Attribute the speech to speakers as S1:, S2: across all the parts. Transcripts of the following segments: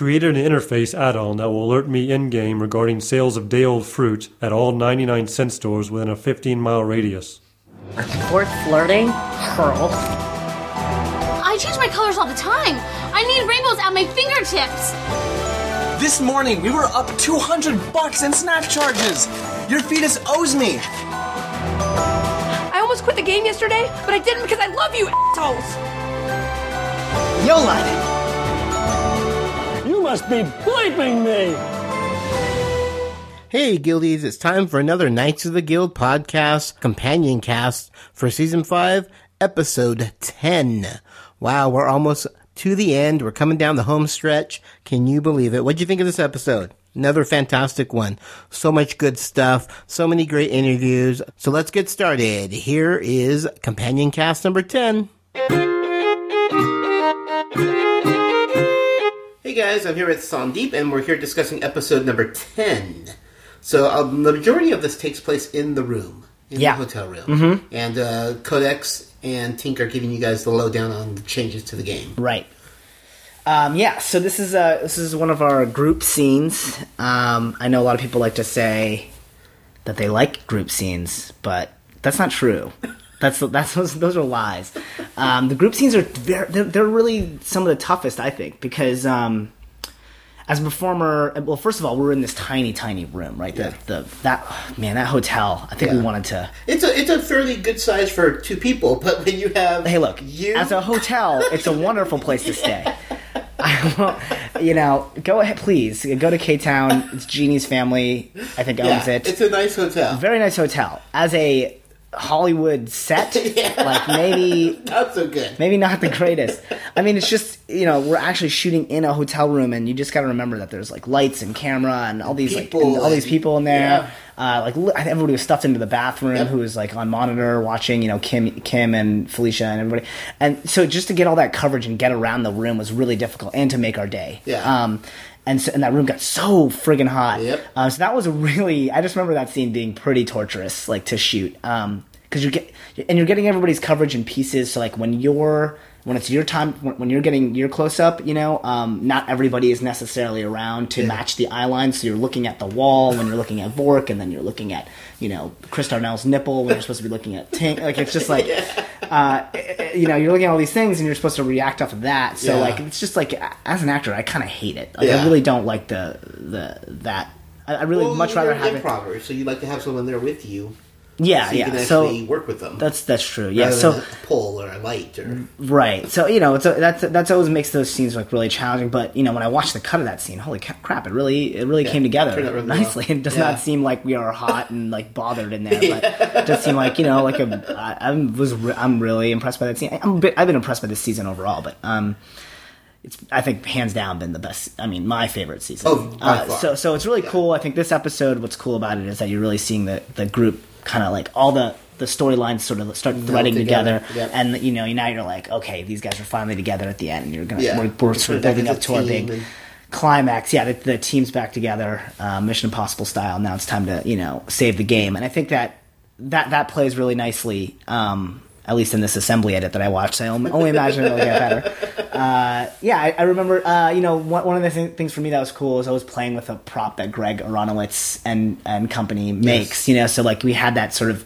S1: created an interface add-on that will alert me in-game regarding sales of day-old fruit at all 99 cent stores within a 15-mile radius.
S2: Worth flirting? Pearl.
S3: I change my colors all the time. I need rainbows at my fingertips.
S4: This morning we were up 200 bucks in snack charges. Your fetus owes me.
S5: I almost quit the game yesterday, but I didn't because I love you, assholes.
S4: Yolad.
S6: Must be bleeping me!
S7: Hey, Guildies, it's time for another Knights of the Guild podcast companion cast for season 5, episode 10. Wow, we're almost to the end. We're coming down the home stretch. Can you believe it? What'd you think of this episode? Another fantastic one. So much good stuff. So many great interviews. So let's get started. Here is companion cast number 10. Hey guys, I'm here with Sandeep, and we're here discussing episode number 10. So, um, the majority of this takes place in the room, in
S2: Yeah.
S7: the hotel room. And uh, Codex and Tink are giving you guys the lowdown on the changes to the game.
S2: Right. Um, yeah, so this is uh, this is one of our group scenes. Um, I know a lot of people like to say that they like group scenes, but that's not true. That's that's those, those are lies. Um, the group scenes are they're, they're really some of the toughest, I think, because um, as a performer, well, first of all, we're in this tiny, tiny room, right? The,
S7: Yeah.
S2: the that man, that hotel. I think we wanted to.
S7: It's a it's a fairly good size for two people, but when you have
S2: Hey, look,
S7: you
S2: as a hotel, it's a wonderful place to stay. You know, go ahead, please go to K Town. It's Jeannie's family, I think,
S7: yeah,
S2: owns it.
S7: it's a nice hotel.
S2: very nice hotel. As a Hollywood set, like maybe
S7: Not so good.
S2: maybe not the greatest. I mean, it's just you know we're actually shooting in a hotel room, and you just got to remember that there's like lights and camera and all these
S7: People
S2: like and all these people in there.
S7: yeah.
S2: Uh, like li- I think everybody was stuffed into the bathroom,
S7: Yep.
S2: who was like on monitor watching, you know, Kim, Kim and Felicia and everybody. And so just to get all that coverage and get around the room was really difficult, and to make our day.
S7: Yeah.
S2: Um, and so, and that room got so friggin' hot.
S7: Yep.
S2: Uh, so that was really. I just remember that scene being pretty torturous, like to shoot. Um, because you get and you're getting everybody's coverage in pieces. So like when you're when it's your time when, when you're getting your close up, you know, um, not everybody is necessarily around to match the eye line. So you're looking at the wall when you're looking at Vork, and then you're looking at you know Chris Darnell's nipple when you're supposed to be looking at Tink. Like it's just like. Uh, you know, you're looking at all these things, and you're supposed to react off of that. So,
S7: Yeah.
S2: like, it's just like, as an actor, I kind of hate it. Like,
S7: Yeah.
S2: I really don't like the the that. I, I really
S7: Well,
S2: much rather have
S7: an
S2: it.
S7: so you like to have someone there with you,
S2: Yeah,
S7: so you
S2: yeah.
S7: can
S2: So
S7: work with them.
S2: that's that's true. Yeah. So
S7: pull or a light or
S2: right. So you know, it's a, that's that's always makes those scenes like really challenging. But you know, when I watched the cut of that scene, holy crap! It really it really came together
S7: really
S2: nicely.
S7: well.
S2: It does
S7: Yeah.
S2: not seem like we are hot and like bothered in there, but it does seem like you know, like a, I, I was re- I'm really impressed by that scene. I'm a bit, I've been impressed by this season overall, but um. It's, I think, hands down, been the best. I mean, my favorite season.
S7: Oh,
S2: uh, so, so it's really cool. I think this episode, what's cool about it is that you're really seeing the the group kind of like all the the storylines sort of start threading
S7: together.
S2: together,
S7: Yep.
S2: and you know now you're like, okay, these guys are finally together at the end, and you're gonna
S7: Yeah.
S2: we're, we're sort of building up to our big
S7: and-
S2: climax. Yeah, the, the team's back together, uh, Mission Impossible style. Now it's time to you know save the game, and I think that that that plays really nicely. Um, at least in this assembly edit that I watched, I only imagine it'll get better. Uh, yeah, I, I remember. Uh, you know, one, one of the th- things for me that was cool is I was playing with a prop that Greg Aronowitz and and company makes. You know, so like we had that sort of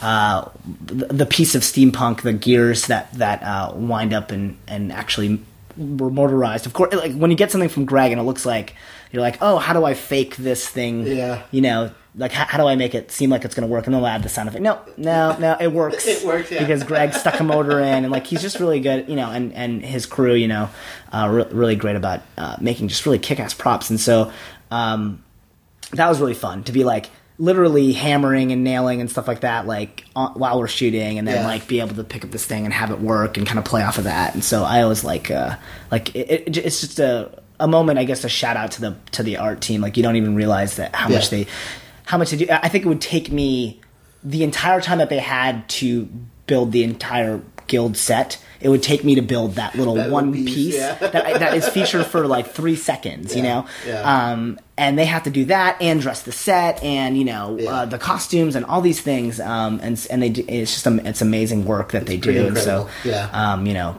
S2: uh, the, the piece of steampunk, the gears that that uh, wind up and and actually were motorized. Of course, like when you get something from Greg and it looks like you're like, oh, how do I fake this thing?
S7: Yeah.
S2: You know, like how, how do I make it seem like it's going to work? And then I'll add the sound effect. No, no, no, it works.
S7: It works, yeah.
S2: because Greg stuck a motor in, and like he's just really good, you know, and and his crew, you know, uh, re- really great about uh, making just really kick-ass props, and so um, that was really fun to be like literally hammering and nailing and stuff like that, like on, while we're shooting, and then
S7: Yeah.
S2: like be able to pick up this thing and have it work and kind of play off of that. And so I always like uh, like it, it, it's just a a moment, I guess, a shout out to the to the art team. Like you don't even realize that how much they how much they do. I think it would take me the entire time that they had to build the entire guild set. It would take me to build that little
S7: That
S2: one
S7: piece,
S2: piece
S7: yeah.
S2: that, that is featured for like three seconds, you know.
S7: yeah.
S2: Um, and they have to do that and dress the set and you know
S7: Yeah.
S2: uh, the costumes and all these things. Um, and and they do, it's just it's amazing work that they
S7: pretty
S2: do. And so
S7: yeah.
S2: um, you know.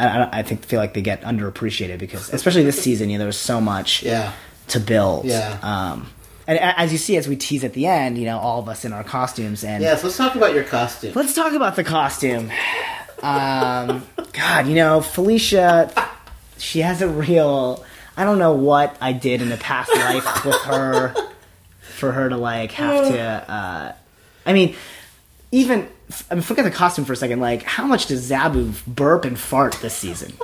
S2: I, I, I think feel like they get underappreciated because, especially this season, you know, there's so much
S7: Yeah.
S2: to build.
S7: Yeah.
S2: Um, and as you see, as we tease at the end, you know, all of us in our costumes, and
S7: Yes, let's talk about your costume.
S2: let's talk about the costume. Um, God, you know, Felicia, she has a real. I don't know what I did in the past life with her for her to like have to. Uh, I mean, even I mean, forget the costume for a second. Like, how much does Zabu burp and fart this season?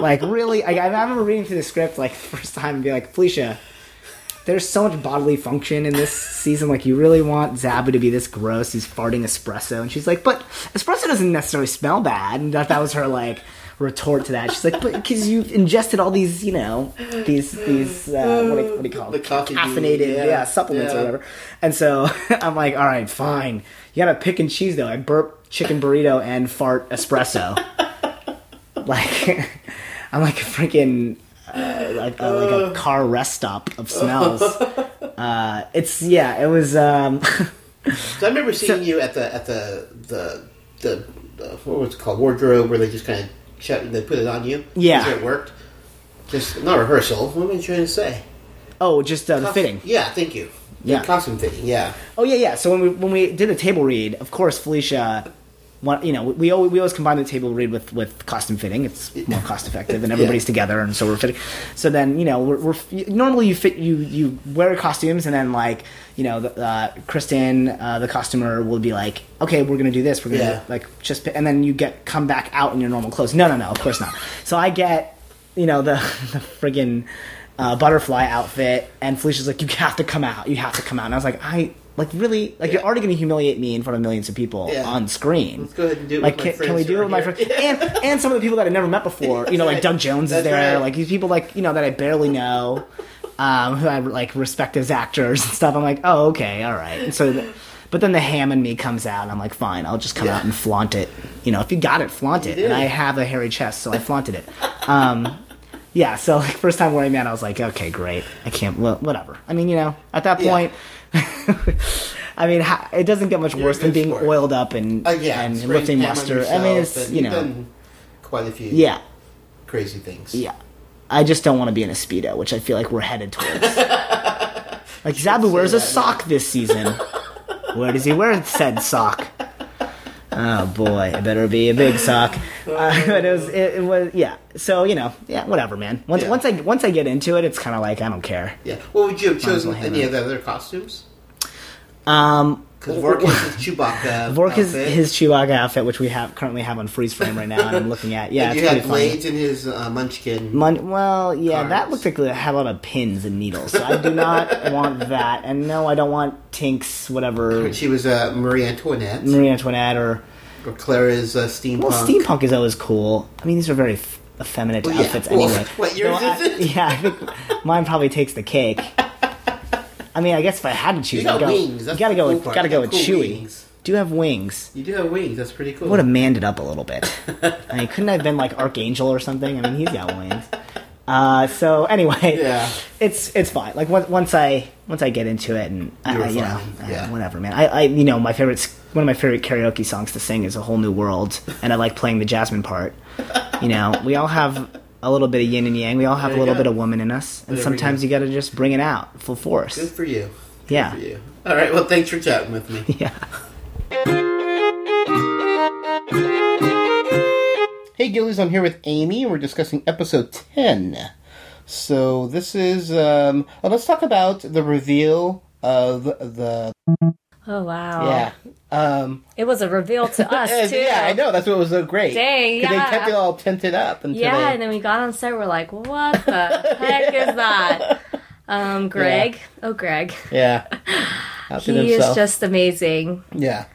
S2: Like, really? I, I remember reading through the script like the first time and be like, Felicia, there's so much bodily function in this season. Like, you really want Zabu to be this gross? He's farting espresso, and she's like, but espresso doesn't necessarily smell bad. And that, that was her like retort to that. She's like, but because you've ingested all these, you know, these these uh, what, do you, what do you call
S7: The coffee
S2: caffeinated,
S7: yeah.
S2: yeah, supplements
S7: Yeah.
S2: or whatever. And so I'm like, all right, fine. You gotta pick and choose though. I burp chicken burrito and fart espresso. like I'm like a freaking uh, like, uh, like a car rest stop of smells. Uh, it's yeah, it was. Um,
S7: So I remember seeing you at the at the the the, the what was it called wardrobe where they just kind of shut they put it on you.
S2: Yeah.
S7: It worked. Just not rehearsal. What am I trying to say?
S2: oh, just uh, the fitting.
S7: Yeah, thank you.
S2: Yeah.
S7: costume fitting. Yeah.
S2: Oh yeah, yeah. So when we when we did the table read, of course Felicia, one, you know, we always, we always combine the table read with with costume fitting. It's more cost effective, and everybody's together, and so we're fitting. So then you know we're, we're normally you fit you you wear costumes, and then like you know the, uh, Kristen, uh, the costumer, will be like, okay, we're gonna do this, we're gonna
S7: Yeah.
S2: like just, and then you get come back out in your normal clothes. No, no, no, of course not. So I get you know the the friggin' uh, butterfly outfit, and Felicia's like, "You have to come out. You have to come out." And I was like, "I like really like you're already going to humiliate me in front of millions of people
S7: Yeah.
S2: on screen.
S7: Let's go ahead and do it
S2: like,
S7: with my
S2: can, can we do it with my friends and and some of the people that I never met before? You know, like
S7: right.
S2: Doug Jones is there.
S7: right.
S2: Like these people, like you know, that I barely know, um, who I like respect as actors and stuff. I'm like, oh, okay, all right. And so. The, but then the ham in me comes out, and I'm like, fine, I'll just come
S7: Yeah.
S2: out and flaunt it. You know, if you got it, flaunt it.
S7: did.
S2: And I have a hairy chest, so I flaunted it. Um, yeah, so like first time wearing that, I was like, okay, great. I can't. Well, whatever. I mean, you know, at that
S7: Yeah.
S2: point, I mean, it doesn't get much
S7: You're
S2: worse than being
S7: sport.
S2: oiled up and
S7: Uh, yeah.
S2: and lifting mustard. I mean, it's you know,
S7: quite a few
S2: yeah,
S7: crazy things.
S2: yeah. I just don't want to be in a speedo, which I feel like we're headed towards. like Zabu wears a sock this season. Where does he wear said sock? Oh boy, it better be a big sock. Uh, but it was, it, it was, yeah. So you know, yeah, whatever, man. Once
S7: Yeah.
S2: once I once I get into it, it's kind of like I don't care.
S7: Yeah. Well, would you have chosen any of the other costumes?
S2: Um,
S7: Because Vork is his Chewbacca.
S2: Vork is his Chewbacca outfit, which we have currently have on freeze frame right now, and I'm looking at. Yeah,
S7: and
S2: it's
S7: you
S2: pretty
S7: had
S2: funny.
S7: Blades in his uh, Munchkin.
S2: Mon- well, yeah, that
S7: Cards.
S2: looked like it had a lot of pins and needles, so I do not want that. And no, I don't want Tink's whatever
S7: she was uh, Marie Antoinette,
S2: Marie Antoinette or
S7: or Clara's uh, steampunk.
S2: well, steampunk is always cool. I mean, these are very f- effeminate
S7: Well, yeah.
S2: outfits
S7: Well,
S2: anyway.
S7: what yours
S2: I-
S7: is it?
S2: Yeah, I think mine probably takes the cake. I mean, I guess if I had to choose,
S7: You got
S2: go,
S7: wings. That's
S2: you gotta go
S7: cool
S2: with
S7: part.
S2: gotta go
S7: got
S2: with
S7: cool
S2: Chewy.
S7: wings.
S2: Do you have wings?
S7: You do have wings. That's pretty cool.
S2: would have manned it up a little bit. I mean, couldn't I have been like Archangel or something? I mean, he's got wings. Uh, so anyway,
S7: Yeah.
S2: it's it's fine. Like once once I once I get into it and I, I- you know uh,
S7: yeah.
S2: whatever, man. I, I you know my favorite one of my favorite karaoke songs to sing is a whole new world, and I like playing the Jasmine part. You know, we all have a little bit of yin and yang. We all have
S7: There
S2: a little bit of woman in us, and
S7: There
S2: sometimes you got to just bring it out full force.
S7: Good for you. Good
S2: Yeah.
S7: For you. All right. Well, thanks for chatting with me.
S2: Yeah.
S7: Hey Guildies, I'm here with Amy. We're discussing episode 10. So this is, um, well, let's talk about the reveal of the,
S8: Oh wow!
S7: yeah. Um,
S8: It was a reveal to us too.
S7: yeah, I know, that's what was so great.
S8: Dang, yeah.
S7: they kept it all tinted up until
S8: Yeah,
S7: they,
S8: and then we got on set. We're like, "What the heck is that?" Um, Greg. Oh, Greg.
S7: yeah.
S8: He is just amazing.
S7: yeah.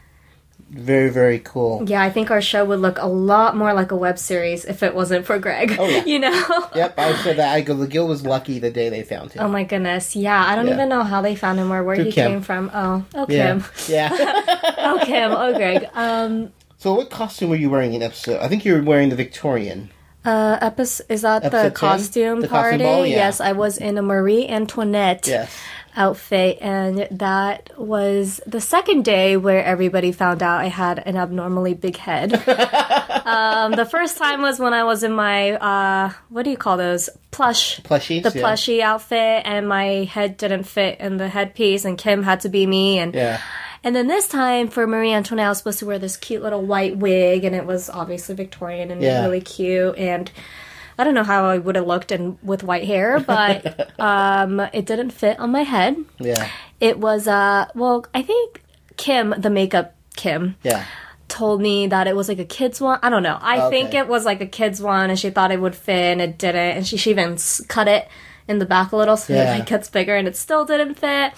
S7: Very, very cool.
S8: Yeah, I think our show would look a lot more like a web series if it wasn't for Greg.
S7: Oh, yeah.
S8: You know?
S7: Yep, I said that. I go, the was lucky the day they found him.
S8: Oh my goodness. Yeah, I don't
S7: Yeah.
S8: even know how they found him or where
S7: Through
S8: he
S7: Kim.
S8: came from. Oh, oh
S7: yeah.
S8: Kim.
S7: Yeah.
S8: Oh Kim. Oh Greg. Um
S7: so what costume were you wearing in episode? I think you were wearing the Victorian.
S8: uh episode is that
S7: Episode
S8: the
S7: 10?
S8: costume
S7: The
S8: party?
S7: costume ball? Yeah.
S8: Yes, I was in a Marie Antoinette
S7: Yes.
S8: Outfit, and that was the second day where everybody found out I had an abnormally big head. um, the first time was when I was in my uh, what do you call those plush
S7: Plushies,
S8: the
S7: yeah.
S8: plushy outfit, and my head didn't fit in the headpiece, and Kim had to be me, and
S7: Yeah.
S8: and then this time for Marie Antoinette, I was supposed to wear this cute little white wig, and it was obviously Victorian and
S7: Yeah.
S8: really cute. And I don't know how I would have looked in with white hair, but um, it didn't fit on my head.
S7: Yeah.
S8: It was uh, well, I think Kim, the makeup Kim,
S7: Yeah.
S8: told me that it was like a kids one. I don't know. I
S7: Okay.
S8: think it was like a kids one, and she thought it would fit, and it didn't. And she, she even cut it in the back a little so
S7: Yeah.
S8: it like, gets bigger, and it still didn't fit.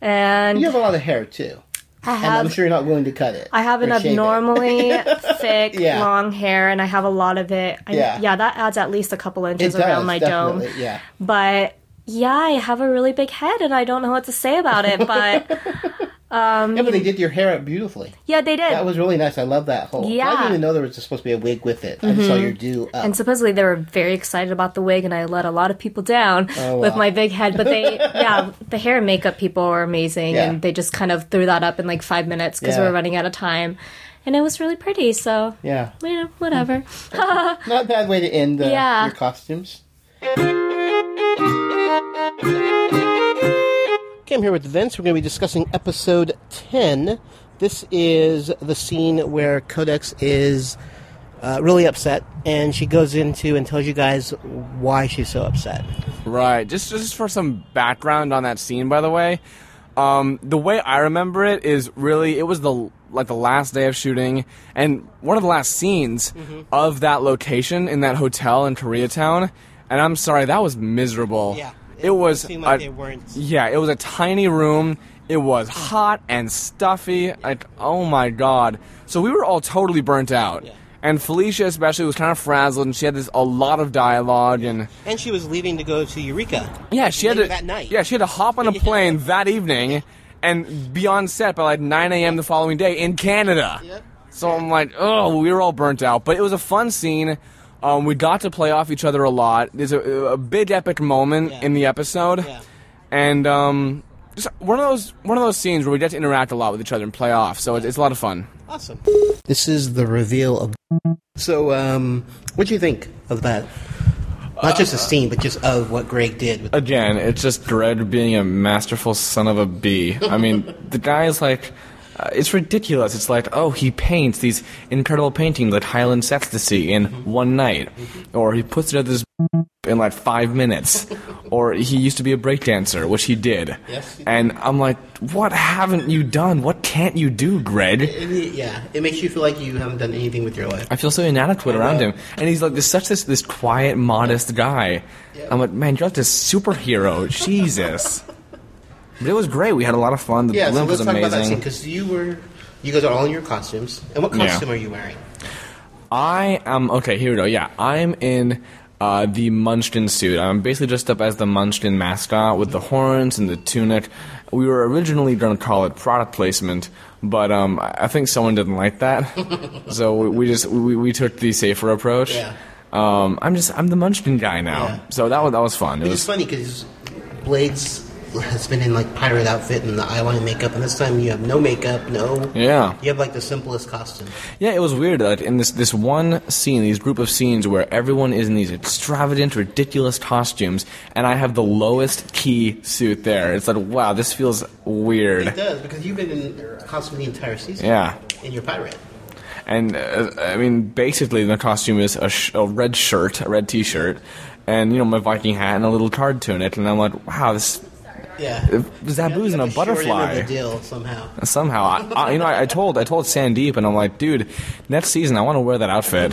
S8: And
S7: You have a lot of hair too.
S8: I
S7: And
S8: have
S7: I'm sure you're not willing to cut it.
S8: I have an
S7: or shave it.
S8: abnormally thick,
S7: Yeah.
S8: long hair, and I have a lot of it. I,
S7: Yeah.
S8: yeah. that adds at least a couple inches
S7: does,
S8: around my dome.
S7: Yeah.
S8: But yeah, I have a really big head, and I don't know what to say about it. But
S7: yeah, but they did your hair up beautifully.
S8: yeah, they did.
S7: That was really nice. I love that whole.
S8: Yeah. Mm-hmm.
S7: didn't even know there was supposed to be a wig with it. I just saw your do up.
S8: and supposedly they were very excited about the wig, and I let a lot of people down
S7: Oh,
S8: with my big head. But they, yeah, the hair and makeup people were amazing,
S7: Yeah.
S8: and they just kind of threw that up in like five minutes because we
S7: Yeah.
S8: were running out of time, and it was really pretty. So
S7: yeah.
S8: you know, whatever.
S7: Not a bad way to end uh,
S8: Yeah.
S7: your costumes. Okay, I'm here with Vince. We're going to be discussing episode 10. This is the scene where Codex is uh, really upset, and she goes into and tells you guys why she's so upset.
S9: Right. Just just for some background on that scene, by the way, um, the way I remember it is really it was the like the last day of shooting and one of the last scenes of that location in that hotel in Koreatown. And I'm sorry, that was miserable.
S7: Yeah.
S9: It, was.
S7: seemed like
S9: a-
S7: they weren't-
S9: Yeah, it was a tiny room. It was hot and stuffy. Like, oh my god. So we were all totally burnt out. And Felicia especially was kind of frazzled, and she had this a lot of dialogue, and
S7: And she was leaving to go to Eureka.
S9: yeah, she had to
S7: that night.
S9: Yeah, she had to hop on a plane that evening and be on set by like 9 a.m. the following day in Canada. So I'm like, oh, we were all burnt out, but it was a fun scene. Um, we got to play off each other a lot. There's a, a big epic moment
S7: Yeah.
S9: in the episode,
S7: Yeah.
S9: and um, just one of those one of those scenes where we get to interact a lot with each other and play off. So it's, it's a lot of fun.
S7: Awesome. This is the reveal of. So, um, what do you think of that? Not just the scene, but just of what Greg did. With
S9: Again, it's just Greg being a masterful son of a bee. I mean, the guy is like, uh, it's ridiculous. It's like, oh, he paints these incredible paintings like Highland Ecstasy in one night, or he puts together this in like five minutes, or he used to be a breakdancer, which he did.
S7: Yes, he did.
S9: And I'm like, what haven't you done? What can't you do, Greg?
S7: It- yeah, it makes you feel like you haven't done anything with your life.
S9: I feel so inadequate around him, and he's like this such this this quiet, modest guy. I'm like, man, you're like this superhero, Jesus. But it was great. We had a lot of fun. The
S7: Yeah, so
S9: blimp
S7: let's
S9: was
S7: talk about that scene
S9: amazing.
S7: because you were, you guys are all in your costumes. And what
S9: Yeah.
S7: costume are you wearing?
S9: I am okay. Here we go. Yeah, I'm in uh, the Munchkin suit. I'm basically dressed up as the Munchkin mascot with the horns and the tunic. We were originally going to call it product placement, but um, I think someone didn't like that, so we, we just we, we took the safer approach.
S7: Yeah.
S9: Um, I'm just I'm the Munchkin guy now,
S7: Yeah.
S9: so that was that was fun. It
S7: It's
S9: was
S7: funny because Blades has been in like pirate outfit and the eyeliner makeup, and this time you have no makeup, no.
S9: yeah.
S7: You have like the simplest costume.
S9: Yeah, it was weird. Like in this this one scene, these group of scenes where everyone is in these extravagant, ridiculous costumes, and I have the lowest key suit there. It's like, wow, this feels weird.
S7: It does because you've been in costume the entire season.
S9: Yeah,
S7: In your pirate.
S9: and uh, I mean, basically, the costume is a, sh- a red shirt, a red T-shirt, and you know my Viking hat and a little card tunic, and I'm like, wow, this
S7: Yeah.
S9: Zabu's in a
S7: You have to shorten
S9: butterfly.
S7: the deal somehow.
S9: Somehow, I, I, you know, I, I told I told Sandeep, and I'm like, dude, next season I want to wear that outfit.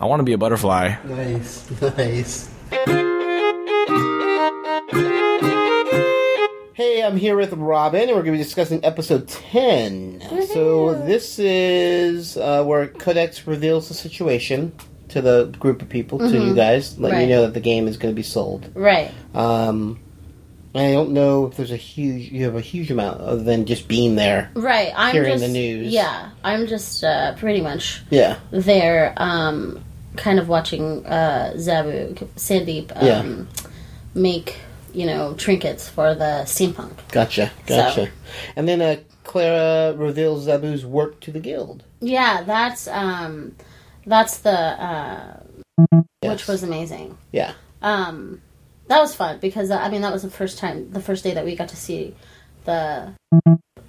S9: I want to be a butterfly.
S7: Nice, nice. Hey, I'm here with Robin, and we're going to be discussing episode 10. So, this is uh, where Codex reveals the situation to the group of people, to you guys, letting you know that the game is going to be sold.
S8: Right.
S7: Um, I don't know if there's a huge, you have a huge amount other than just being there.
S10: Right. I'm
S7: Hearing
S10: just
S7: the news.
S10: Yeah, I'm just uh, pretty much
S7: Yeah.
S10: there, um, kind of watching uh, Zabu Sandeep um,
S7: Yeah.
S10: make you know, trinkets for the steampunk.
S7: Gotcha,
S10: So-
S7: gotcha. And then uh, Clara reveals Zabu's work to the guild.
S10: Yeah, that's um, that's the uh,
S7: Yes.
S10: which was amazing.
S7: Yeah.
S10: Um, that was fun because uh, I mean that was the first time, the first day that we got to see the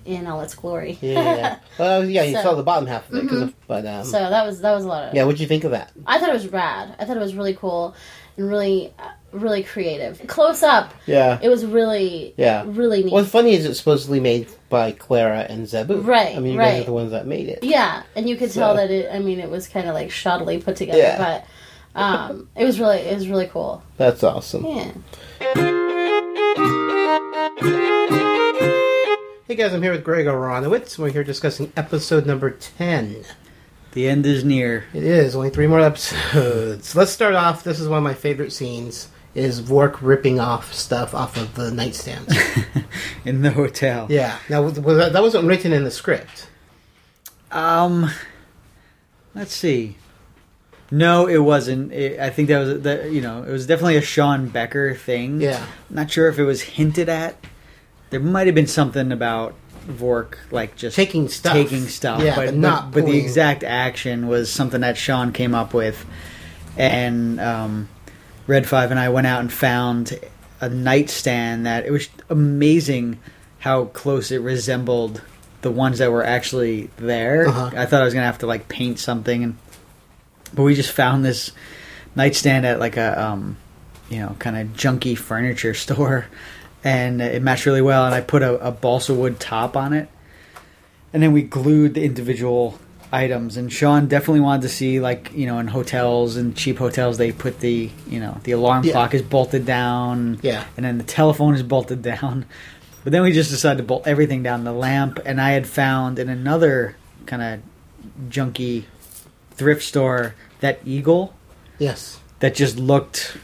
S10: in all its glory.
S7: Yeah, yeah, yeah. well, yeah, you
S10: So-
S7: saw the bottom half of it,
S10: Mhm.
S7: of, but um,
S10: so that was that was a lot of
S7: yeah. What'd you think of that?
S10: I thought it was rad. I thought it was really cool and really, uh, really creative. Close up,
S7: Yeah.
S10: it was really,
S7: Yeah.
S10: really neat.
S7: What's funny is it's supposedly made by Clara and Zabu.
S10: Right,
S7: I mean, you guys are the ones that made it.
S10: yeah, and you could tell that it. I mean, it was kind of like shoddily put together,
S7: Yeah.
S10: but um, it was really, it was really cool.
S7: That's awesome.
S10: Yeah.
S7: Hey guys, I'm here with Greg Aronowitz. We're here discussing episode number 10.
S11: The end is near.
S7: It is, only three more episodes. Let's start off. This is one of my favorite scenes. Is Vork ripping off stuff off of the nightstands?
S11: in the hotel.
S7: yeah. Now was was that, that wasn't written in the script.
S11: Um, let's see. No, it wasn't. It, I think that was that. You know, it was definitely a Sean Becker thing.
S7: Yeah.
S11: Not sure if it was hinted at. There might have been something about Vork like just
S7: Taking stuff.
S11: taking stuff,
S7: Yeah,
S11: but,
S7: but not
S11: but, the exact action was something that Sean came up with, and um, Red Five and I went out and found a nightstand that it was amazing how close it resembled the ones that were actually there.
S7: Uh-huh.
S11: I thought I was gonna have to like paint something, and but we just found this nightstand at like a um, you know kind of junky furniture store, and it matched really well. And I put a, a balsa wood top on it, and then we glued the individual items. And Sean definitely wanted to see like you know in hotels and cheap hotels they put the you know the alarm
S7: Yeah.
S11: clock is bolted down,
S7: Yeah.
S11: and then the telephone is bolted down. But then we just decided to bolt everything down. The lamp, and I had found in another kind of junky thrift store that eagle
S7: Yes.
S11: that just looked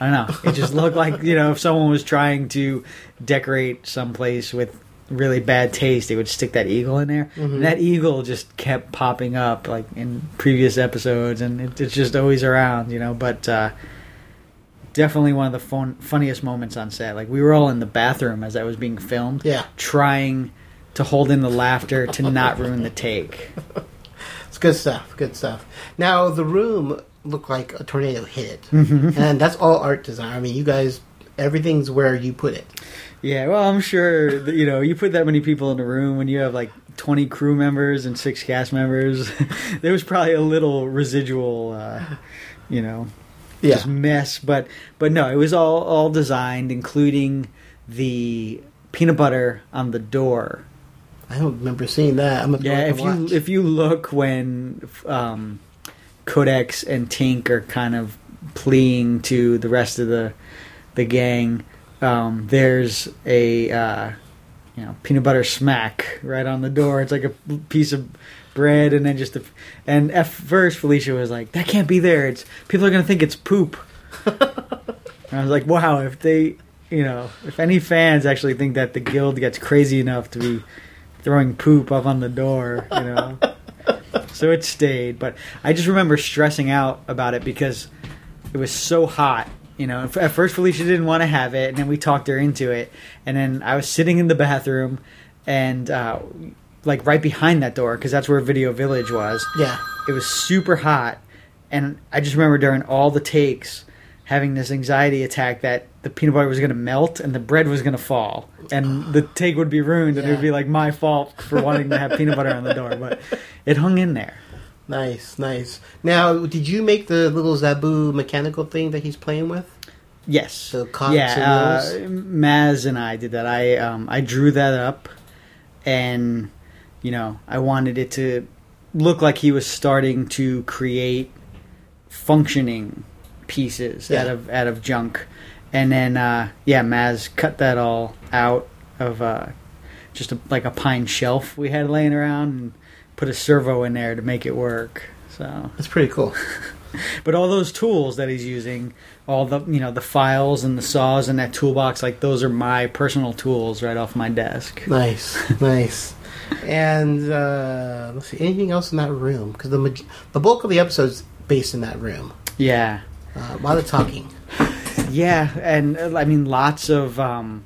S11: I don't know. It just looked like, you know, if someone was trying to decorate someplace with really bad taste, they would stick that eagle in there.
S7: Mhm.
S11: And that eagle just kept popping up like in previous episodes and it, it's just always around, you know, but uh definitely one of the fun, funniest moments on set. Like we were all in the bathroom as that was being filmed,
S7: Yeah.
S11: trying to hold in the laughter to not ruin the take.
S7: It's good stuff. Good stuff. Now the room looked like a tornado hit it,
S11: Mhm.
S7: and that's all art design. I mean, you guys, everything's where you put it.
S11: Yeah, well, I'm sure that, you know you put that many people in a room when you have like 20 crew members and six cast members. there was probably a little residual, uh, you know,
S7: Yeah.
S11: just mess. But but no, it was all all designed, including the peanut butter on the door.
S7: I don't remember seeing that. I'm
S11: Yeah, if you
S7: watch.
S11: if you look when um, Codex and Tink are kind of pleading to the rest of the the gang, um, there's a uh, you know peanut butter smack right on the door. It's like a piece of bread and then just a, and at first Felicia was like, "That can't be there. It's people are gonna think it's poop." and I was like, "Wow, if they." You know, if any fans actually think that the guild gets crazy enough to be throwing poop up on the door, you know. so it stayed, but I just remember stressing out about it because it was so hot. You know, at first Felicia didn't want to have it, and then we talked her into it. And then I was sitting in the bathroom, and uh, like right behind that door, because that's where Video Village was.
S7: Yeah.
S11: it was super hot, and I just remember during all the takes having this anxiety attack that the peanut butter was going to melt and the bread was going to fall. And the take would be ruined and it would be like my fault for wanting to have peanut butter on the door but it hung in there.
S7: Nice, nice. Now, did you make the little Zabu mechanical thing that he's playing with?
S11: yes.
S7: The cogs
S11: yeah
S7: and
S11: uh, maz and i did that. I um, i drew that up and you know i wanted it to look like he was starting to create functioning pieces
S7: Yeah.
S11: out of out of junk and then uh, yeah maz cut that all out of uh, just a, like a pine shelf we had laying around and put a servo in there to make it work so
S7: That's pretty cool.
S11: but all those tools that he's using, all the you know the files and the saws and that toolbox, like those are my personal tools right off my desk.
S7: Nice, nice. And uh, let's see, anything else in that room? Because the the bulk of the episode's based in that room.
S11: Yeah.
S7: Uh, lot of talking.
S11: Yeah, and uh, I mean, lots of um,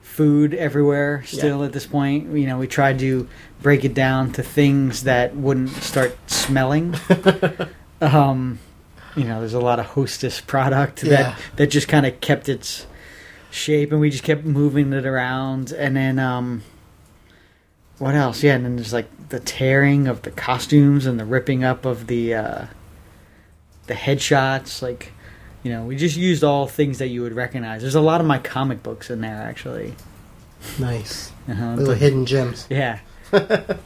S11: food everywhere still at this point. You know, we tried to break it down to things that wouldn't start smelling. um, you know, there's a lot of hostess product
S7: Yeah.
S11: that that just kind of kept its shape, and we just kept moving it around. And then, um, what else? Yeah, and then there's like the tearing of the costumes and the ripping up of the uh, the headshots. Like, you know, we just used all things that you would recognize. There's a lot of my comic books in there, actually.
S7: Nice.
S11: Uh-huh.
S7: Little
S11: But-
S7: hidden gems.
S11: Yeah.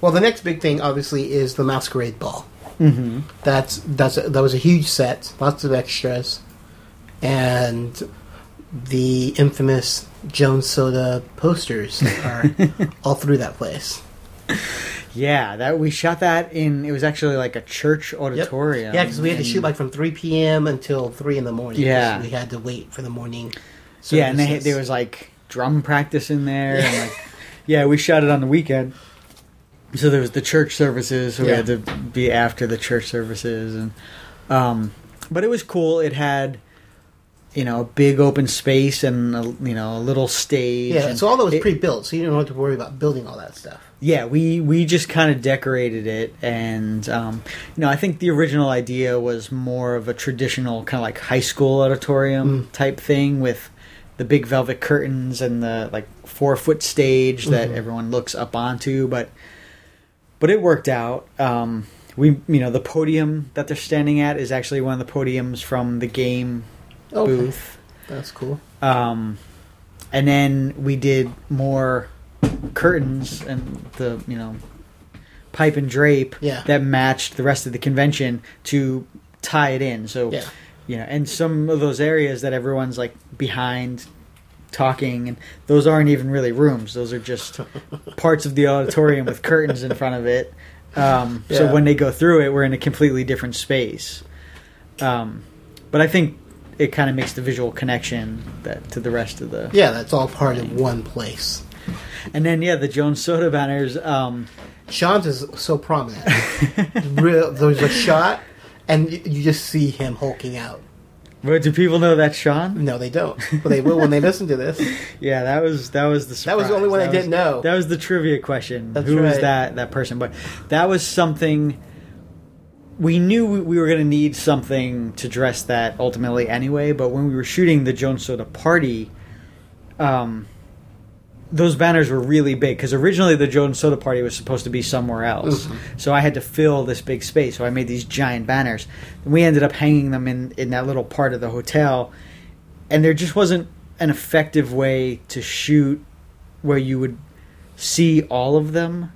S7: Well, the next big thing, obviously, is the Masquerade Ball.
S11: hmm
S7: That's that's that was a huge set, lots of extras, and the infamous Jones Soda posters are all through that place.
S11: Yeah, that we shot that in. It was actually like a church auditorium.
S7: Yeah, because we had to shoot like from three p.m. until three in the morning.
S11: Yeah.
S7: we had to wait for the morning.
S11: Yeah, and they, there was like drum practice in there, and like, yeah, we shot it on the weekend. So there was the church services, so we had to be after the church services, and um, but it was cool. It had, you know, a big open space and a, you know a little stage.
S7: yeah.
S11: and
S7: So all that was
S11: it-
S7: pre-built, so you didn't have to worry about building all that stuff.
S11: yeah we we just kind of decorated it and um, you know i think the original idea was more of a traditional kind of like high school auditorium type thing with the big velvet curtains and the like four foot stage that
S7: Mhm.
S11: everyone looks up onto but but it worked out um, we you know the podium that they're standing at is actually one of the podiums from the game
S7: Okay.
S11: booth
S7: That's cool.
S11: um, and then we did more curtains and the you know pipe and drape
S7: Yeah.
S11: that matched the rest of the convention to tie it in. So
S7: Yeah.
S11: you know, and some of those areas that everyone's like behind talking and those aren't even really rooms those are just parts of the auditorium with curtains in front of it um,
S7: Yeah.
S11: so when they go through it we're in a completely different space um, but i think it kind of makes the visual connection that to the rest of the
S7: Yeah, that's all part of one place.
S11: and then yeah the jones soda banners um,
S7: Sean's is so prominent. Real, there's a shot, and you just see him hulking out.
S11: but do people know that sean
S7: No, they don't, but they will when they listen to this.
S11: Yeah, that was that was the
S7: That was the only
S11: surprise.
S7: one I
S11: That
S7: didn't know.
S11: That was the trivia question.
S7: That's
S11: Who was that that person? But that was something we knew we- we were going to need something to dress that ultimately anyway. But when we were shooting the Jones Soda party, um, those banners were really big because originally the Jones Soda party was supposed to be somewhere else.
S7: Mhm.
S11: So I had to fill this big space. So I made these giant banners. And we ended up hanging them in in that little part of the hotel, and there just wasn't an effective way to shoot where you would see all of them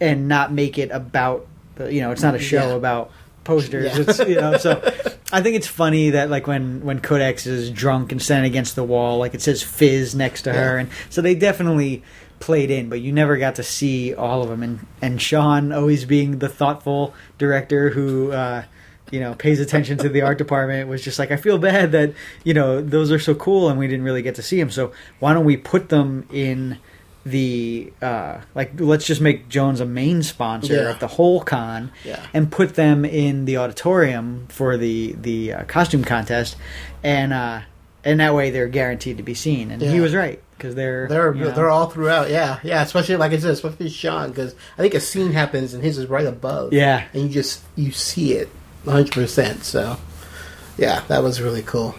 S11: and not make it about you know it's not a show
S7: Yeah.
S11: about posters.
S7: Yeah.
S11: it's you know so i think it's funny that like when when codex is drunk and standing against the wall like it says fizz next to her. And so they definitely played in but you never got to see all of them and and sean always being the thoughtful director who uh you know pays attention to the art department was just like i feel bad that you know those are so cool and we didn't really get to see them so why don't we put them in the uh like let's just make jones a main sponsor
S7: Yeah.
S11: of the whole con
S7: Yeah.
S11: and put them in the auditorium for the the uh, costume contest and uh and that way they're guaranteed to be seen and he was right because they're
S7: They're
S11: you know,
S7: they're all throughout. Yeah, yeah. Especially like I said, especially Sean, because I think a scene happens and his is right above.
S11: Yeah.
S7: and you just you see it, hundred percent. So, yeah, that was really cool.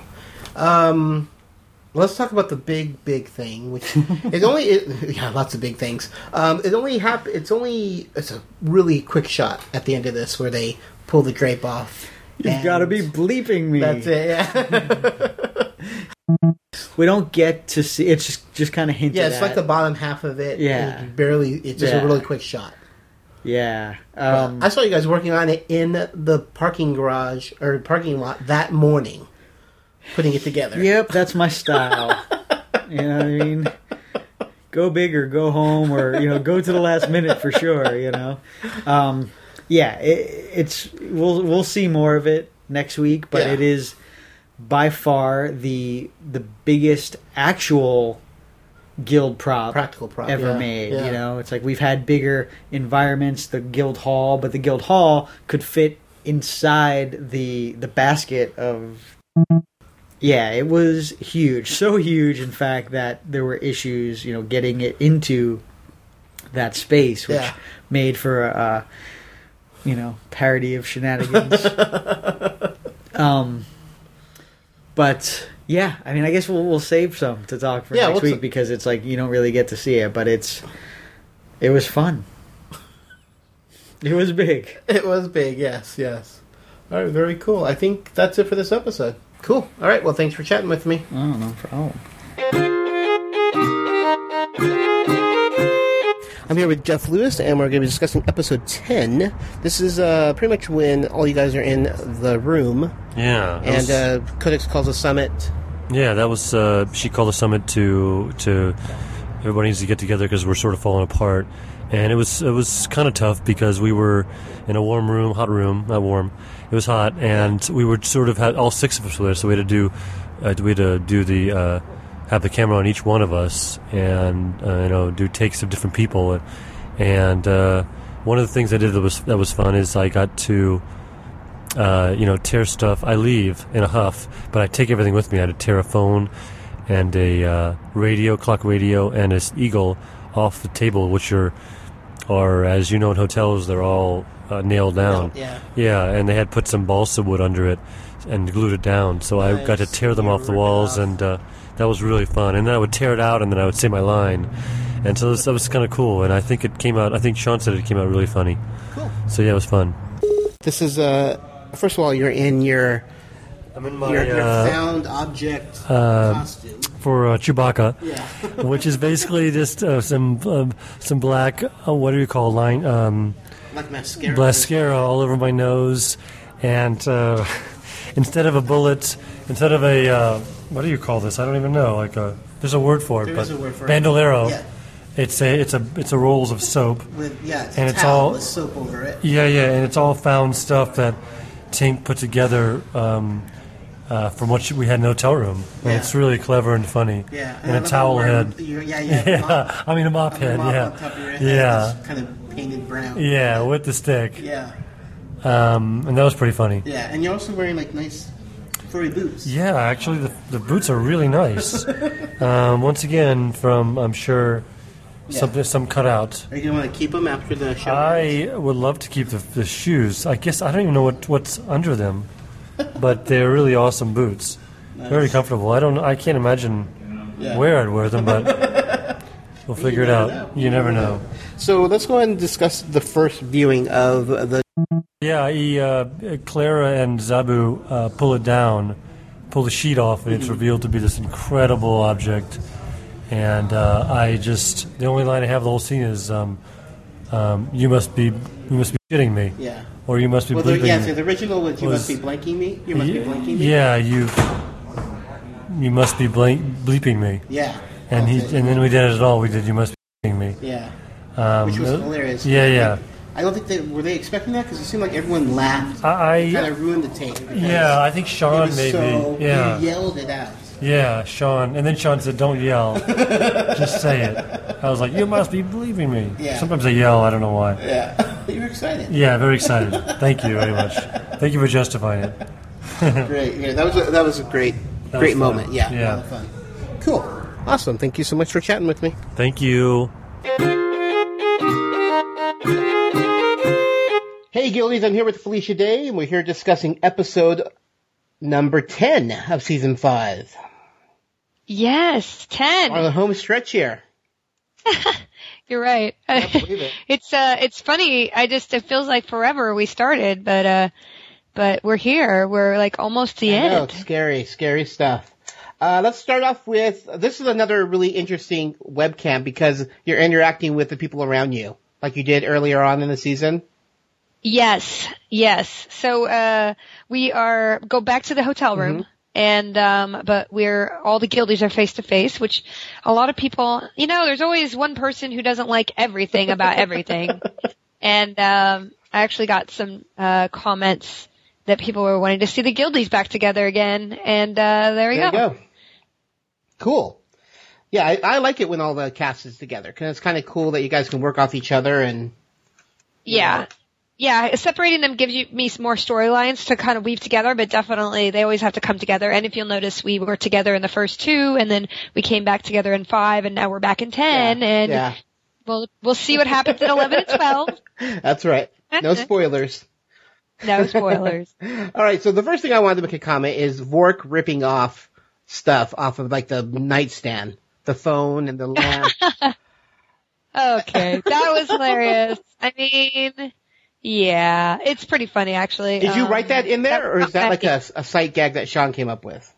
S7: Um, let's talk about the big big thing, which is only it, yeah, lots of big things. Um, it only hap- It's only it's a really quick shot at the end of this where they pull the drape off.
S11: you've got to be bleeping me
S7: That's it. Yeah.
S11: we don't get to see it's just just kind of hinted
S7: Yeah, it's
S11: at.
S7: like the bottom half of it.
S11: Yeah.
S7: barely. It's just
S11: Yeah.
S7: a really quick shot.
S11: yeah um
S7: I saw you guys working on it in the parking garage or parking lot that morning, putting it together.
S11: Yep, that's my style. you know what I mean? Go big or go home, or you know, go to the last minute for sure. You know, um, yeah, it, it's we'll we'll see more of it next week, but
S7: Yeah.
S11: it is by far the the biggest actual guild prop
S7: Practical prop,
S11: ever
S7: yeah,
S11: made.
S7: yeah.
S11: You know, it's like we've had bigger environments, the guild hall, but the guild hall could fit inside the the basket of Yeah, it was huge. So huge, in fact, that there were issues, you know, getting it into that space, which
S7: Yeah.
S11: made for a, uh, you know, parody of shenanigans. um, but yeah, I mean, I guess we'll we'll save some to talk for
S7: Yeah,
S11: next week because it's like you don't really get to see it, but it's it was fun. It was big.
S7: It was big, yes, yes. All right, very cool. I think that's it for this episode. Cool. All right, well, thanks for chatting with me.
S11: Oh, no problem.
S7: I'm here with Jeff Lewis, and we're going to be discussing episode 10. This is uh, pretty much when all you guys are in the room,
S1: Yeah.
S7: and
S1: was-
S7: uh, Codex calls a summit.
S1: Yeah, that was. Uh, she called a summit to to everybody needs to get together because we're sort of falling apart, and it was it was kind of tough because we were in a warm room, hot room, not warm. It was hot, and we were sort of had all six of us were there, so we had to do uh, we had to do the uh, have the camera on each one of us, and uh, you know do takes of different people, and uh, one of the things I did that was that was fun is I got to uh, you know, tear stuff. I leave in a huff, but I take everything with me. I had to tear a phone and a uh, radio, clock radio, and an eagle off the table, which are, are as you know, in hotels, they're all uh, nailed down.
S7: yeah.
S1: Yeah, and they had put some balsa wood under it and glued it down. So I got to tear them off the walls, and uh, that was really fun. And then I would tear it out, and then I would say my line. And so this, that was kind of cool. And I think it came out. I think Sean said it came out really funny.
S7: Cool.
S1: So yeah, it was fun.
S7: This is, uh, first of all, you're in your,
S1: I'm in
S7: your, your
S1: uh,
S7: found object
S1: uh,
S7: costume.
S1: For uh, Chewbacca,
S7: Yeah.
S1: which is basically just uh, some um, some black. Uh, what do you call line? Um,
S7: Like mascara.
S1: mascara all over my nose, and uh, instead of a bullet, instead of a uh, what do you call this? I don't even know. Like a there's a word for it,
S7: There
S1: but
S7: a word for it.
S1: bandolero.
S7: Yeah.
S1: It's a it's a it's a rolls of soap.
S7: With, yeah, it's
S1: And it's all-
S7: with soap over it.
S1: Yeah, yeah, and it's all found stuff that Tink put together um, uh, from what we had in the hotel room. And
S7: Yeah.
S1: it's really clever and funny.
S7: Yeah,
S1: and,
S7: I
S1: a towel head.
S7: we're- Yeah, yeah, mop-
S1: I mean a mop head.
S7: mop
S1: yeah,
S7: on top of your head
S1: yeah,
S7: kind of painted brown.
S1: yeah, with the stick.
S7: Yeah,
S1: Um, and that was pretty funny.
S7: yeah, and you're also wearing like nice furry boots.
S1: Yeah, actually, the, the boots are really nice. um, once again, from I'm sure
S7: Yeah.
S1: something some cutout.
S7: Are you gonna want to keep them after the show?
S1: I would love to keep the, the shoes. I guess I don't even know what, what's under them, but they're really awesome boots. Very comfortable. I don't. I can't imagine
S7: Yeah.
S1: where I'd wear them, but we'll figure it out.
S7: know.
S1: You never know.
S7: So let's go ahead and discuss the first viewing of the.
S1: Yeah, he, uh, Clara and Zabu uh, pull it down, pull the sheet off, and it's revealed to be this incredible object. And uh, I just the only line I have the whole scene is, um, um, "You must be, you must be shitting me."
S7: Yeah.
S1: Or you must be
S7: Well, the, yeah, so the original was you
S1: was-
S7: must be blanking me. You must be
S1: Ye-
S7: blanking me.
S1: Yeah, you. You must be blank, bleeping me.
S7: Yeah.
S1: And he,
S7: Okay.
S1: and then we did it all. We did. You must be bleeping me.
S7: Yeah.
S1: Um,
S7: Which was
S1: uh,
S7: hilarious.
S1: Yeah, yeah.
S7: I don't think they were they expecting that because it seemed like everyone laughed.
S1: I-
S7: kind of ruined the tape.
S1: Yeah, I think Sean maybe.
S7: So,
S1: yeah.
S7: he yelled it out.
S1: Yeah, Sean. And then Sean said, "Don't yell, just say it." I was like, "You must be believing me."
S7: Yeah.
S1: Sometimes I yell. I don't know why.
S7: Yeah, you were excited.
S1: Yeah, very excited. Thank you very much. Thank you for justifying it.
S7: great. Yeah, that was a, that was a great
S1: That
S7: great moment. Yeah,
S1: Yeah.
S7: a lot of fun. Cool. Awesome. Thank you so much for chatting with me.
S1: Thank you.
S7: Hey, Guildies, I'm here with Felicia Day, and we're here discussing episode number 10 of season 5.
S5: Yes, ten.
S7: On the home stretch here.
S5: You're right. it's uh, it's funny. I just it feels like forever we started, but uh, but we're here. We're like almost the
S7: I know,
S5: end.
S7: it's scary, scary stuff. Uh, let's start off with, this is another really interesting webcam because you're interacting with the people around you, like you did earlier on in the season.
S5: Yes, yes. So uh, we are go back to the hotel room. And um but we're all the guildies are face to face, which a lot of people you know, there's always one person who doesn't like everything about everything. and um I actually got some uh comments that people were wanting to see the guildies back together again and uh there we
S7: There
S5: go.
S7: go. Cool. Yeah, I, I like it when all the cast is together because it's kind of cool that you guys can work off each other and
S5: Yeah. Yeah, separating them gives you me some more storylines to kind of weave together, but definitely they always have to come together. And if you'll notice, we were together in the first two, and then we came back together in five, and now we're back in ten, and
S7: yeah.
S5: we'll we'll see what happens in eleven and twelve.
S7: That's right. No spoilers.
S5: No spoilers.
S7: All right, so the first thing I wanted to make a comment is Vork ripping off stuff off of like the nightstand, the phone and the lamp.
S5: okay, that was hilarious. I mean, yeah, it's pretty funny actually.
S7: Did you
S5: Um,
S7: write that in there, or is that like a, a sight gag that Sean came up with?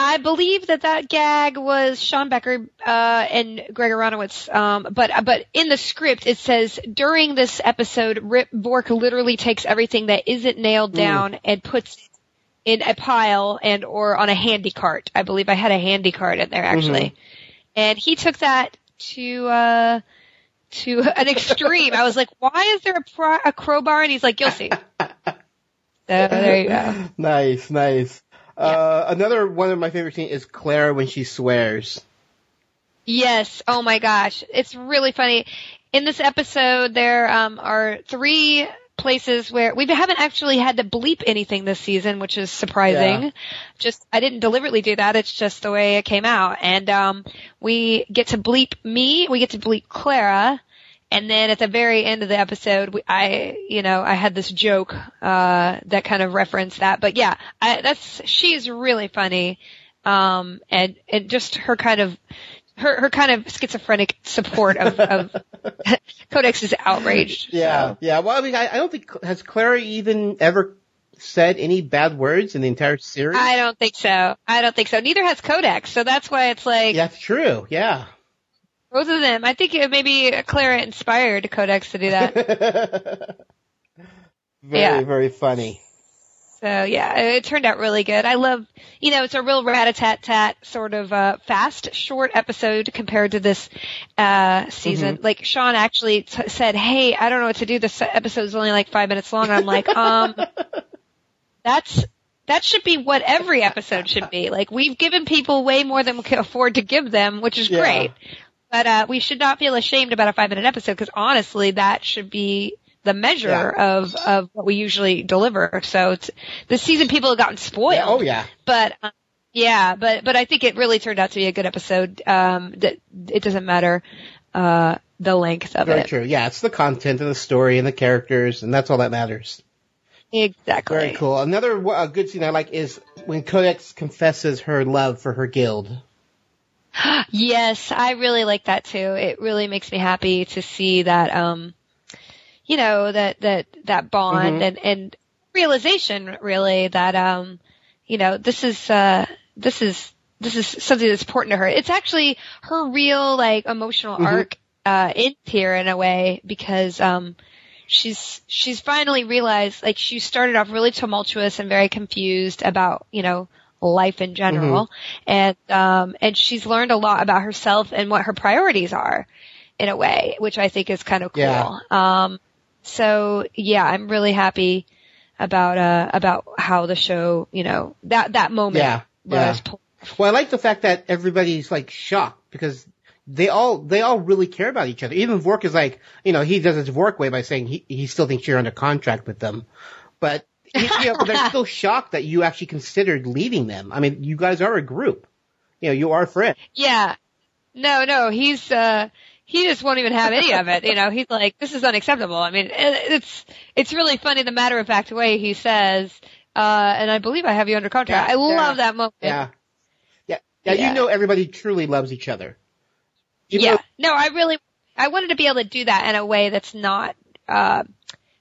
S5: I believe that that gag was Sean Becker uh, and Greg Aronowitz. Um, but but in the script it says during this episode, Rip Vork literally takes everything that isn't nailed
S7: Mm.
S5: down and puts it in a pile and or on a handy cart. I believe I had a handy cart in there actually, and he took that to. Uh, to an extreme. I was like, why is there a, pro- a crowbar? And he's like, you'll see. So there you go.
S7: Nice, nice. Uh, another one of my favorite scenes is Clara when she swears.
S5: Yes. Oh my gosh. It's really funny. In this episode, there um, are three places where we haven't actually had to bleep anything this season, which is surprising.
S12: Yeah.
S5: Just, I didn't deliberately do that. It's just the way it came out. And, um, we get to bleep me, we get to bleep Clara, and then at the very end of the episode, we, I, you know, I had this joke, uh, that kind of referenced that. But yeah, I, that's, she's really funny. Um, and, and just her kind of, her, her kind of schizophrenic support of, of Codex is outraged.
S7: Yeah, yeah. Well, I mean, I, I don't think has Clara even ever said any bad words in the entire series.
S5: I don't think so. I don't think so. Neither has Codex, so that's why it's like
S7: That's true. Yeah.
S5: both of them. I think it maybe Clara inspired Codex to do that.
S7: Very,
S5: Yeah.
S7: very funny.
S5: So yeah, it turned out really good. I love, you know, it's a real rat-a-tat-tat sort of uh, fast, short episode compared to this uh season.
S12: Mhm.
S5: Like Sean actually t- said, "Hey, I don't know what to do. This episode's only like five minutes long." And I'm like, um, that's that should be what every episode should be. Like we've given people way more than we can afford to give them, which is
S12: Yeah.
S5: great. But uh we should not feel ashamed about a five minute episode because honestly, that should be the measure
S7: Yeah.
S5: of of what we usually deliver. So it's this season people have gotten spoiled.
S7: Yeah, oh yeah.
S5: But uh, yeah, but but I think it really turned out to be a good episode. Um, that it doesn't matter uh the length of
S7: Very
S5: it.
S7: Very true. Yeah, it's the content and the story and the characters, and that's all that matters.
S5: Exactly.
S7: Very cool. Another uh, good scene I like is when Codex confesses her love for her guild.
S5: yes, I really like that too. It really makes me happy to see that um you know that that that bond
S12: Mhm.
S5: and and realization really that um you know this is uh this is this is something that's important to her. It's actually her real like emotional
S12: Mhm.
S5: arc uh in here in a way because um she's she's finally realized like she started off really tumultuous and very confused about you know life in general and um and she's learned a lot about herself and what her priorities are in a way which i think is kind of cool
S7: Yeah.
S5: um so yeah i'm really happy about uh about how the show you know that that moment
S7: Yeah,
S5: was
S7: yeah. Well, I like the fact that everybody's like shocked because they all they all really care about each other. Even Vork is like, you know, he does his Vork way by saying he he still thinks you're under contract with them, but you know, they're still shocked that you actually considered leaving them. I mean, you guys are a group. You know, you are friends.
S5: Yeah. No, no, he's, uh, he just won't even have any of it. You know, he's like, this is unacceptable. I mean, it's, it's really funny the matter of fact way he says, uh, and I believe I have you under contract.
S7: Yeah,
S5: I love
S7: yeah.
S5: that moment.
S7: Yeah. Yeah. Yeah. You know, everybody truly loves each other. You
S5: yeah.
S7: know-
S5: No, I really, I wanted to be able to do that in a way that's not, uh,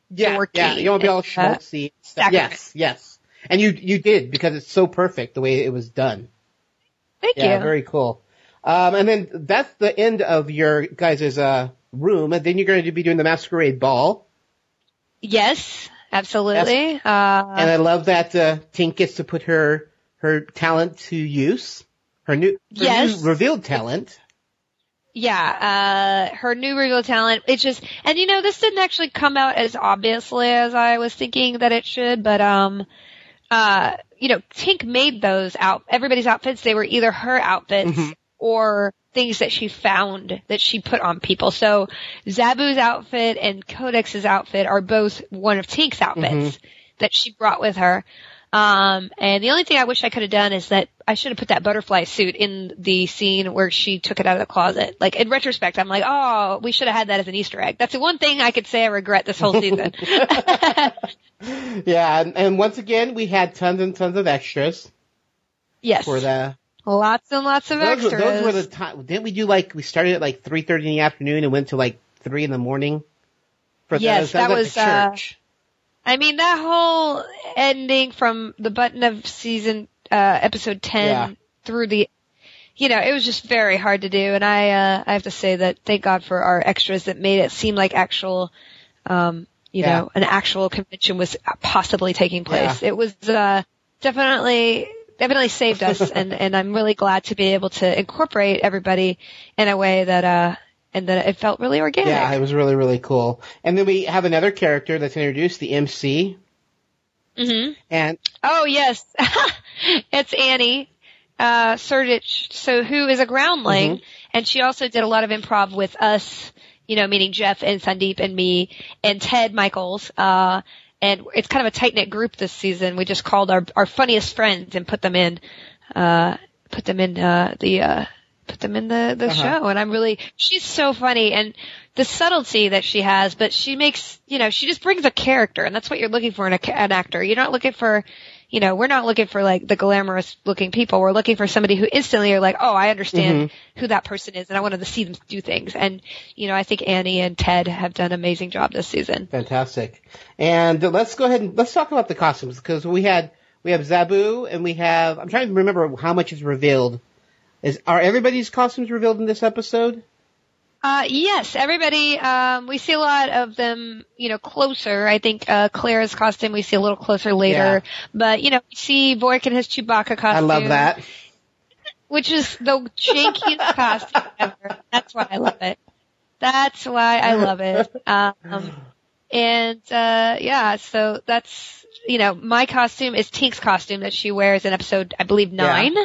S7: yeah, yeah. You don't be all
S5: Uh,
S7: schmaltzy.
S5: saccharine.
S7: yes, yes. And you you did because it's so perfect the way it was done.
S5: Thank
S7: yeah,
S5: you.
S7: very cool. Um, and then that's the end of your guys' uh, room, and then you're going to be doing the masquerade ball.
S5: Yes, absolutely. Uh,
S7: and I love that uh, Tink gets to put her her talent to use. Her new, her
S5: Yes.
S7: new revealed talent.
S5: yeah, uh, her new reveal talent, it just, and you know, this didn't actually come out as obviously as I was thinking that it should, but, um, uh, you know, Tink made those out, everybody's outfits, they were either her outfits,
S7: Mhm.
S5: Or things that she found that she put on people. So Zabu's outfit and Codex's outfit are both one of Tink's outfits that she brought with her. Um, and the only thing I wish I could have done is that I should have put that butterfly suit in the scene where she took it out of the closet. Like in retrospect, I'm like, oh, we should have had that as an Easter egg. That's the one thing I could say I regret this whole season.
S7: Yeah, and, and once again, we had tons and tons of extras
S5: yes.
S7: for the.
S5: Lots and lots of
S7: Those, were-
S5: extras.
S7: those were the time. Didn't we do like we started at like three thirty in the afternoon and went to like three in the morning? For
S5: Yes,
S7: that
S5: that
S7: at
S5: was,
S7: the
S5: uh. I mean, that whole ending from the button of season, uh, episode 10
S7: Yeah.
S5: through the, you know, it was just very hard to do. And I, uh, I have to say that thank God for our extras that made it seem like actual, um, you
S7: Yeah.
S5: know, an actual convention was possibly taking place. It was, uh, definitely, definitely saved us. and, and I'm really glad to be able to incorporate everybody in a way that, uh, and that it felt really organic.
S7: Yeah, it was really really cool. And then we have another character that's introduced, the MC,
S5: hmm
S7: and
S5: Oh yes, it's Annie uh, Sertich. So who is a groundling, and she also did a lot of improv with us. You know, meaning Jeff and Sandeep and me and Ted Michaels. Uh, and it's kind of a tight knit group this season. We just called our our funniest friends and put them in, uh, put them in uh, the. Uh, Put them in the the
S7: Uh-huh.
S5: show, and I'm really she's so funny, and the subtlety that she has, but she makes you know she just brings a character, and that's what you're looking for in a, an actor. You're not looking for you know, we're not looking for like the glamorous looking people. We're looking for somebody who instantly are like, oh, I understand mm-hmm. who that person is, and I wanted to see them do things. And you know, I think Annie and Ted have done an amazing job this season.
S7: fantastic. And let's go ahead and let's talk about the costumes because we had we have Zabu and we have I'm trying to remember how much is revealed. Is are everybody's costumes revealed in this episode?
S5: Uh, yes, everybody, um, we see a lot of them, you know, closer. I think, uh, Claire's costume we see a little closer later. But, you know, we see Vork in his Chewbacca costume.
S7: I love that.
S5: Which is the jankiest costume ever. That's why I love it. That's why I love it. Um, and, uh, yeah, so that's, you know, my costume is Tink's costume that she wears in episode, I believe, nine.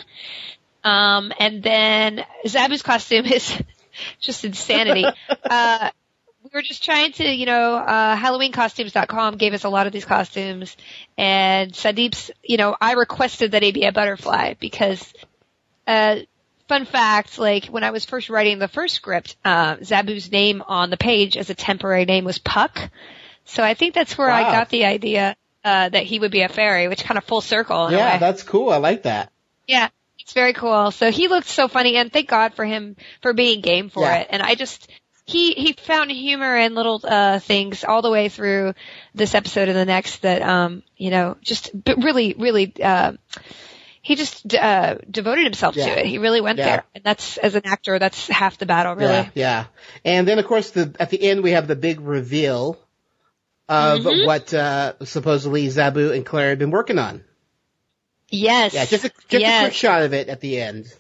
S5: Um, and then Zabu's costume is just insanity. uh, we were just trying to, you know, uh, HalloweenCostumes.com gave us a lot of these costumes, and Sandeep's, you know, I requested that he be a butterfly because, uh, fun fact, like when I was first writing the first script, uh, Zabu's name on the page as a temporary name was Puck. So I think that's where I got the idea, uh, that he would be a fairy, which kind of full circle
S7: Yeah, that's cool. I like that.
S5: Yeah, it's very cool. So he looked so funny, and thank God for him for being game for
S7: Yeah.
S5: it. And I just he he found humor in little uh things all the way through this episode and the next that um you know just but really really uh he just uh devoted himself
S7: Yeah.
S5: to it. He really went
S7: Yeah.
S5: there, and that's as an actor, that's half the battle, really.
S7: Yeah, yeah. And then of course the at the end we have the big reveal of
S5: Mhm.
S7: what uh supposedly Zabu and Claire had been working on.
S5: Yes.
S7: Yeah, just a just a quick shot of it at the end.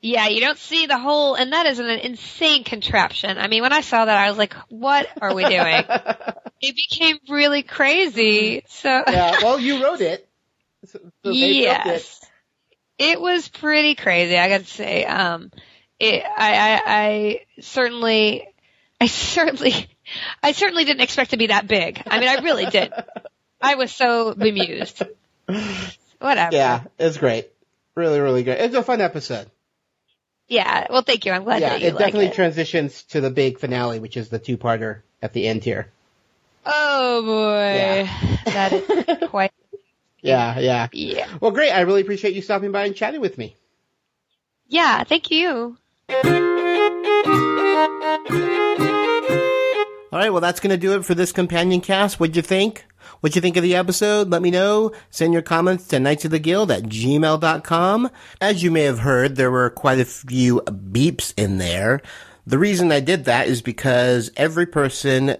S5: Yeah, you don't see the whole, and that is an insane contraption. I mean, when I saw that, I was like, what are we doing? it became really crazy. So,
S7: Yeah, well you wrote it. So, so they it.
S5: yes. It was pretty crazy, I gotta say. Um, it, I, I, I certainly, I certainly, I certainly didn't expect to be that big. I mean, I really did. I was so bemused. Whatever.
S7: Yeah, it's great. Really, really great. It's a fun episode.
S5: Yeah. Well, thank you. I'm glad
S7: yeah,
S5: that you
S7: it
S5: like
S7: definitely
S5: it.
S7: transitions to the big finale, which is the two-parter at the end here.
S5: Oh boy.
S7: Yeah.
S5: That is quite,
S7: Yeah, yeah.
S5: yeah.
S7: Well, great. I really appreciate you stopping by and chatting with me.
S5: Yeah, thank you.
S7: All right, well, that's going to do it for this companion cast. What'd you think? What'd you think of the episode? Let me know. Send your comments to knights of the guild at gmail.com. As you may have heard, there were quite a few beeps in there. The reason I did that is because every person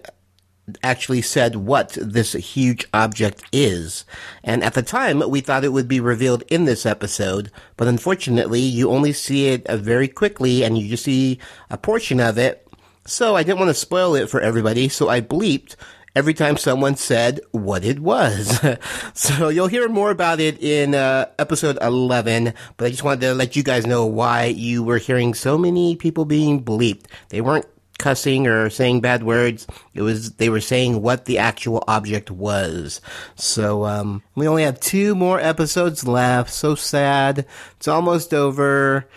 S7: actually said what this huge object is. And at the time, we thought it would be revealed in this episode, but unfortunately, you only see it uh, very quickly and you just see a portion of it. So I didn't want to spoil it for everybody, so I bleeped every time someone said what it was. so you'll hear more about it in uh, episode 11, but I just wanted to let you guys know why you were hearing so many people being bleeped. They weren't cussing or saying bad words. It was they were saying what the actual object was. So um, we only have two more episodes left. So sad. It's almost over.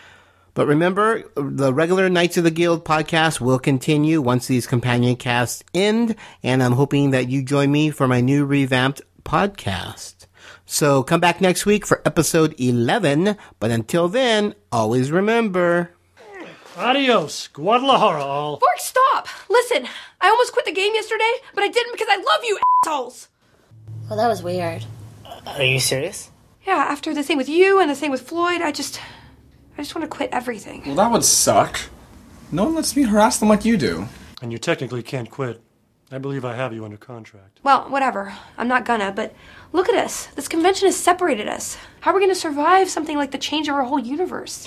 S7: But remember, the regular Knights of the Guild podcast will continue once these companion casts end, and I'm hoping that you join me for my new revamped podcast. So come back next week for episode 11, but until then, always remember.
S6: Adios, Guadalajara, all.
S12: Vork, stop! Listen, I almost quit the game yesterday, but I didn't because I love you, assholes!
S10: Well, that was weird.
S2: Are you serious?
S12: Yeah, after the thing with you and the thing with Floyd, I just. I just want to quit everything.
S13: Well, that would suck. No one lets me harass them like you do.
S6: And you technically can't quit. I believe I have you under contract.
S12: Well, whatever. I'm not gonna, but look at us. This convention has separated us. How are we gonna survive something like the change of our whole universe?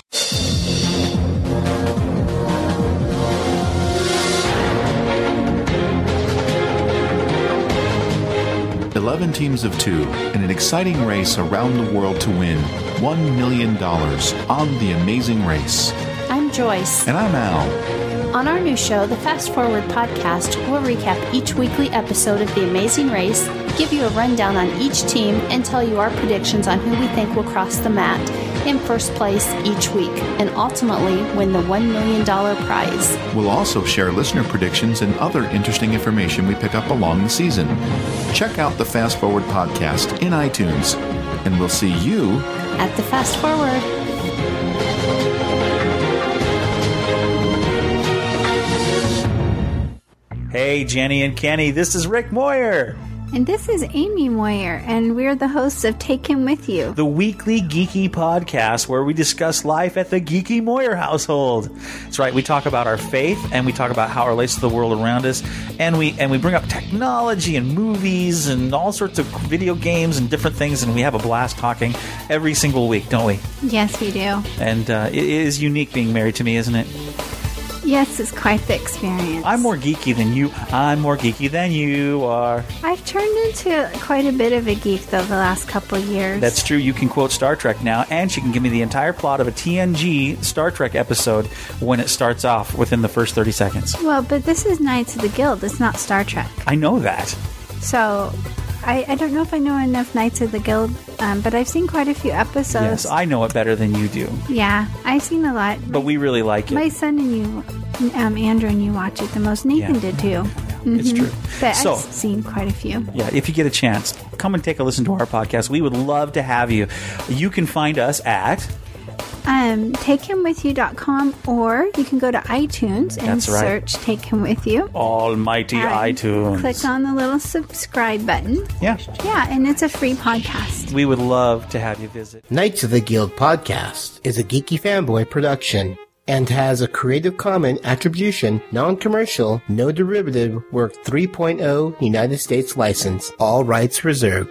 S14: 11 teams of two in an exciting race around the world to win $1 million on The Amazing Race.
S15: I'm Joyce.
S14: And I'm Al.
S15: On our new show, the Fast Forward podcast, we'll recap each weekly episode of The Amazing Race, give you a rundown on each team, and tell you our predictions on who we think will cross the mat in first place each week and ultimately win the $1 million prize.
S14: We'll also share listener predictions and other interesting information we pick up along the season. Check out the Fast Forward podcast in iTunes, and we'll see you
S15: at the Fast Forward.
S16: Hey, Jenny and Kenny, this is Rick Moyer.
S17: And this is Amy Moyer, and we're the hosts of Take Him With You,
S16: the weekly geeky podcast where we discuss life at the geeky Moyer household. That's right, we talk about our faith and we talk about how it relates to the world around us, and we and we bring up technology and movies and all sorts of video games and different things, and we have a blast talking every single week, don't we?
S17: Yes, we do.
S16: And uh, it is unique being married to me, isn't it?
S17: Yes, it's quite the experience.
S16: I'm more geeky than you. I'm more geeky than you are.
S17: I've turned into quite a bit of a geek though the last couple of years.
S16: That's true. You can quote Star Trek now, and she can give me the entire plot of a TNG Star Trek episode when it starts off within the first 30 seconds.
S17: Well, but this is Knights of the Guild. It's not Star Trek.
S16: I know that.
S17: So I, I, don't know if I know enough Knights of the Guild, um, but I've seen quite a few episodes.
S16: Yes, I know it better than you do.
S17: Yeah, I've seen a lot.
S16: But we really like it.
S17: My son and you, um, Andrew and you watch it the most. Nathan yeah, did too.
S16: Mm-hmm. It's true.
S17: But so, I've seen quite a few.
S16: Yeah, if you get a chance, come and take a listen to our podcast. We would love to have you. You can find us at
S17: um, takehimwithyou.com or you can go to iTunes and
S16: That's right.
S17: search Take Him With You.
S16: Almighty
S17: and
S16: iTunes.
S17: Click on the little subscribe button.
S16: Yeah.
S17: Yeah, and it's a free podcast.
S16: We would love to have you visit.
S7: Knights of the Guild podcast is a geeky fanboy production and has a Creative Commons Attribution, Non-Commercial, No Derivative Work 3.0 United States license, all rights reserved.